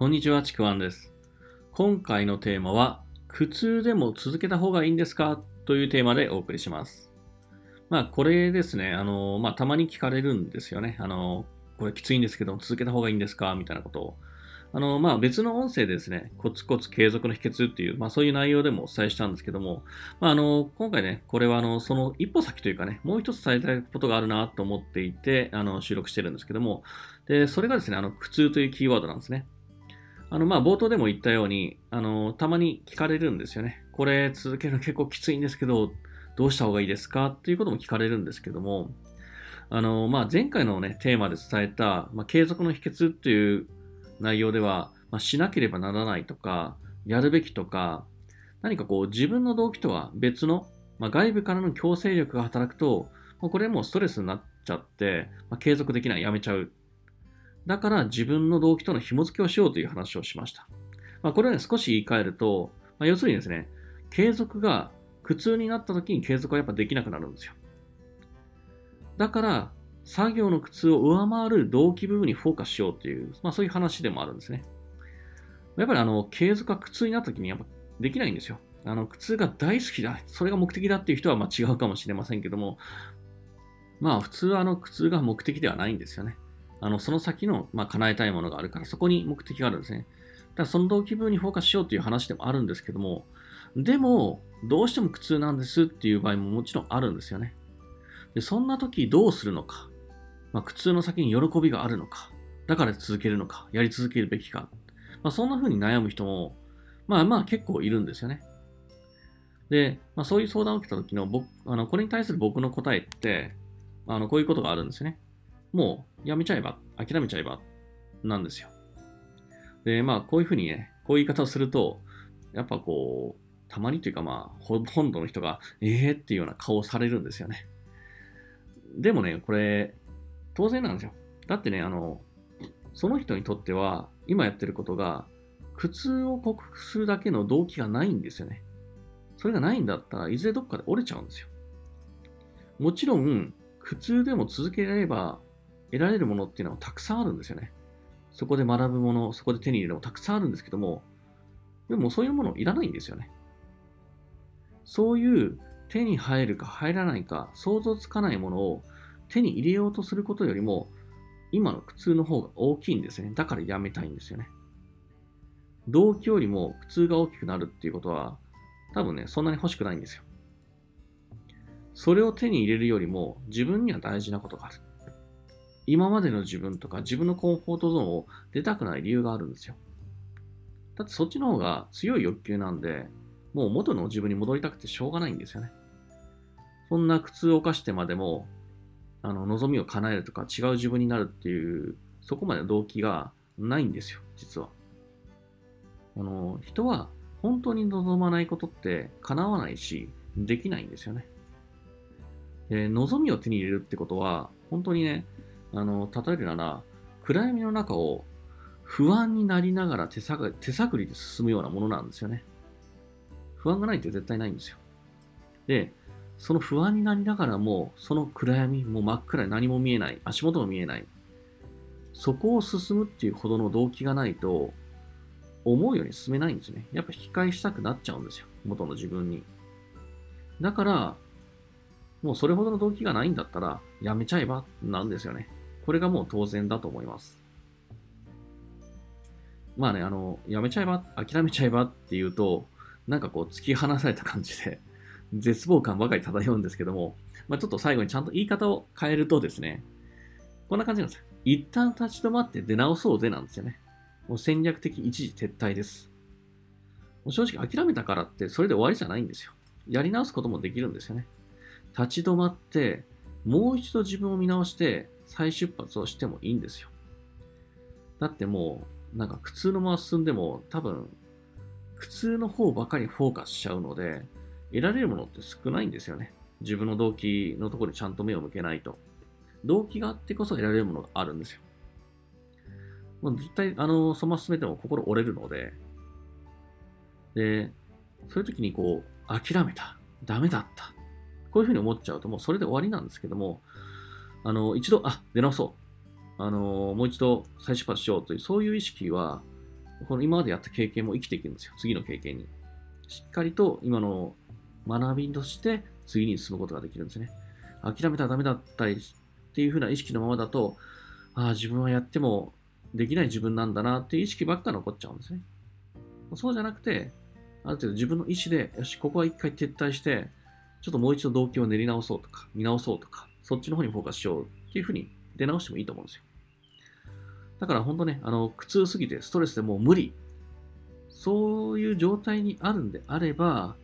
こんにちは、ちくわんです。今回のテーマは、苦痛でも続けた方がいいんですか？というテーマでお送りします。まあ、これですね、あの、まあ、たまに聞かれるんですよね。あの、これきついんですけど、続けた方がいいんですか？みたいなことを。あの、まあ、別の音声でですね、コツコツ継続の秘訣っていう、まあ、そういう内容でもお伝えしたんですけども、まあ、あの、今回ね、これはあの、その一歩先というかね、もう一つ伝えたいことがあるなと思っていて、あの、収録してるんですけども、で、それがですね、あの、苦痛というキーワードなんですね。あの、まあ、冒頭でも言ったように、あの、たまに聞かれるんですよね。これ続けるの結構きついんですけど、どうした方がいいですか？っていうことも聞かれるんですけども、あの、まあ、前回のね、テーマで伝えた、まあ、継続の秘訣っていう内容では、まあ、しなければならないとか、やるべきとか、何かこう自分の動機とは別の、まあ、外部からの強制力が働くと、これもうストレスになっちゃって、まあ、継続できない、やめちゃう。だから自分の動機との紐付けをしようという話をしました。まあ、これをね、少し言い換えると、まあ、要するにですね、継続が苦痛になった時に継続はやっぱできなくなるんですよ。だから、作業の苦痛を上回る動機部分にフォーカスしようという、まあそういう話でもあるんですね。やっぱりあの、継続が苦痛になった時にやっぱできないんですよ。あの、苦痛が大好きだ、それが目的だっていう人はま違うかもしれませんけども、まあ普通はあの苦痛が目的ではないんですよね。あの、その先の、まあ、叶えたいものがあるから、そこに目的があるんですね。だからその動機分にフォーカスしようという話でもあるんですけども、でも、どうしても苦痛なんですっていう場合ももちろんあるんですよね。で、そんな時どうするのか。まあ、苦痛の先に喜びがあるのか。だから続けるのか。やり続けるべきか。まあ、そんな風に悩む人も、まあまあ結構いるんですよね。で、まあ、そういう相談を受けた時の僕、あの、これに対する僕の答えって、あの、こういうことがあるんですよね。もうやめちゃえば、諦めちゃえば、なんですよ。で、まあ、こういうふうにね、こういう言い方をすると、やっぱこう、たまにというかまあ、ほとんどの人が、ええー、っていうような顔をされるんですよね。でもね、これ、当然なんですよ。だってね、あの、その人にとっては、今やってることが、苦痛を克服するだけの動機がないんですよね。それがないんだったらいずれどっかで折れちゃうんですよ。もちろん、苦痛でも続けられれば得られるものっていうのはたくさんあるんですよね。そこで学ぶもの、そこで手に入れるものたくさんあるんですけども、でもそういうものいらないんですよね。そういう手に入るか入らないか想像つかないものを手に入れようとすることよりも、今の苦痛の方が大きいんですね。だからやめたいんですよね。動機よりも苦痛が大きくなるっていうことは、多分ね、そんなに欲しくないんですよ。それを手に入れるよりも自分には大事なことがある。今までの自分とか自分のコンフォートゾーンを出たくない理由があるんですよ。だってそっちの方が強い欲求なんで、もう元の自分に戻りたくてしょうがないんですよね。そんな苦痛を犯してまでも、あの、望みを叶えるとか違う自分になるっていう、そこまでの動機がないんですよ、実は。あの、人は本当に望まないことって叶わないし、できないんですよね。で望みを手に入れるってことは、本当にね、あの、例えるなら、暗闇の中を不安になりながら手探手探りで進むようなものなんですよね。不安がないって絶対ないんですよ。で、その不安になりながらも、その暗闇、もう真っ暗で何も見えない、足元も見えない、そこを進むっていうほどの動機がないと、思うように進めないんですね。やっぱ引き返したくなっちゃうんですよ。元の自分に。だから、もうそれほどの動機がないんだったら、やめちゃえばなんですよね。これがもう当然だと思います。まあね、あの、やめちゃえば、諦めちゃえばっていうと、なんかこう突き放された感じで、絶望感ばかり漂うんですけども、まあちょっと最後にちゃんと言い方を変えるとですね、こんな感じなんですよ。一旦立ち止まって出直そうぜなんですよね。もう戦略的一時撤退です。もう正直諦めたからってそれで終わりじゃないんですよ。やり直すこともできるんですよね。立ち止まって、もう一度自分を見直して再出発をしてもいいんですよ。だってもう、なんか苦痛のまま進んでも多分、苦痛の方ばかりフォーカスしちゃうので、得られるものって少ないんですよね。自分の動機のところにちゃんと目を向けないと。動機があってこそ得られるものがあるんですよ。もう絶対、あの、そのまま進めても心折れるので、で、そういう時にこう、諦めた。ダメだった。こういうふうに思っちゃうともうそれで終わりなんですけども、あの、一度、あ、出直そう。あの、もう一度再出発しようという、そういう意識はこの今までやった経験も生きていくんですよ。次の経験に。しっかりと今の学びとして次に進むことができるんですね。諦めたらダメだったりっていう風な意識のままだと、ああ、自分はやってもできない自分なんだなっていう意識ばっか残っちゃうんですね。そうじゃなくて、ある程度自分の意思で、よし、ここは一回撤退して、ちょっともう一度動機を練り直そうとか、見直そうとか、そっちの方にフォーカスしようっていう風に出直してもいいと思うんですよ。だから本当ね、あの、苦痛すぎてストレスでもう無理。そういう状態にあるんであれば、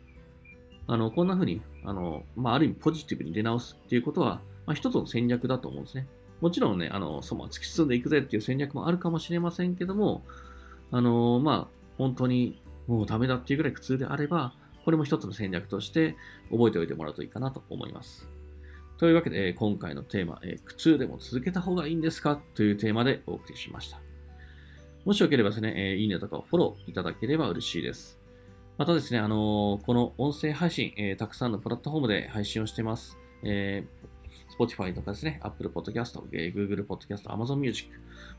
あの、こんな風に、あの、まあ、ある意味ポジティブに出直すっていうことは、まあ、一つの戦略だと思うんですね。もちろんね、あの、その突き進んでいくぜっていう戦略もあるかもしれませんけども、あの、まあ、本当にもうダメだっていうぐらい苦痛であれば、これも一つの戦略として覚えておいてもらうといいかなと思います。というわけで、今回のテーマ、苦痛でも続けた方がいいんですか？というテーマでお送りしました。もしよければですね、いいねとかフォローいただければ嬉しいです。またですね、あのこの音声配信、えたくさんのプラットフォームで配信をしています。えー、Spotify とかですね、Apple Podcast、え Google Podcast、Amazon Music、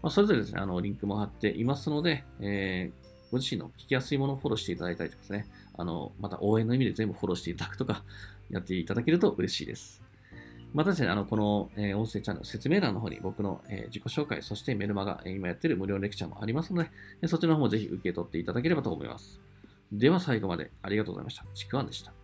まあ、それぞれですね、あのリンクも貼っていますので、えー、ご自身の聞きやすいものをフォローしていただいたりとかですね、あのまた応援の意味で全部フォローしていただくとか、やっていただけると嬉しいです。またですね、あの、この、えー、音声チャンネル説明欄の方に僕の、えー、自己紹介、そしてメルマガ、え、今やってる無料レクチャーもありますので、えそちらの方もぜひ受け取っていただければと思います。では最後までありがとうございました。ちくわんでした。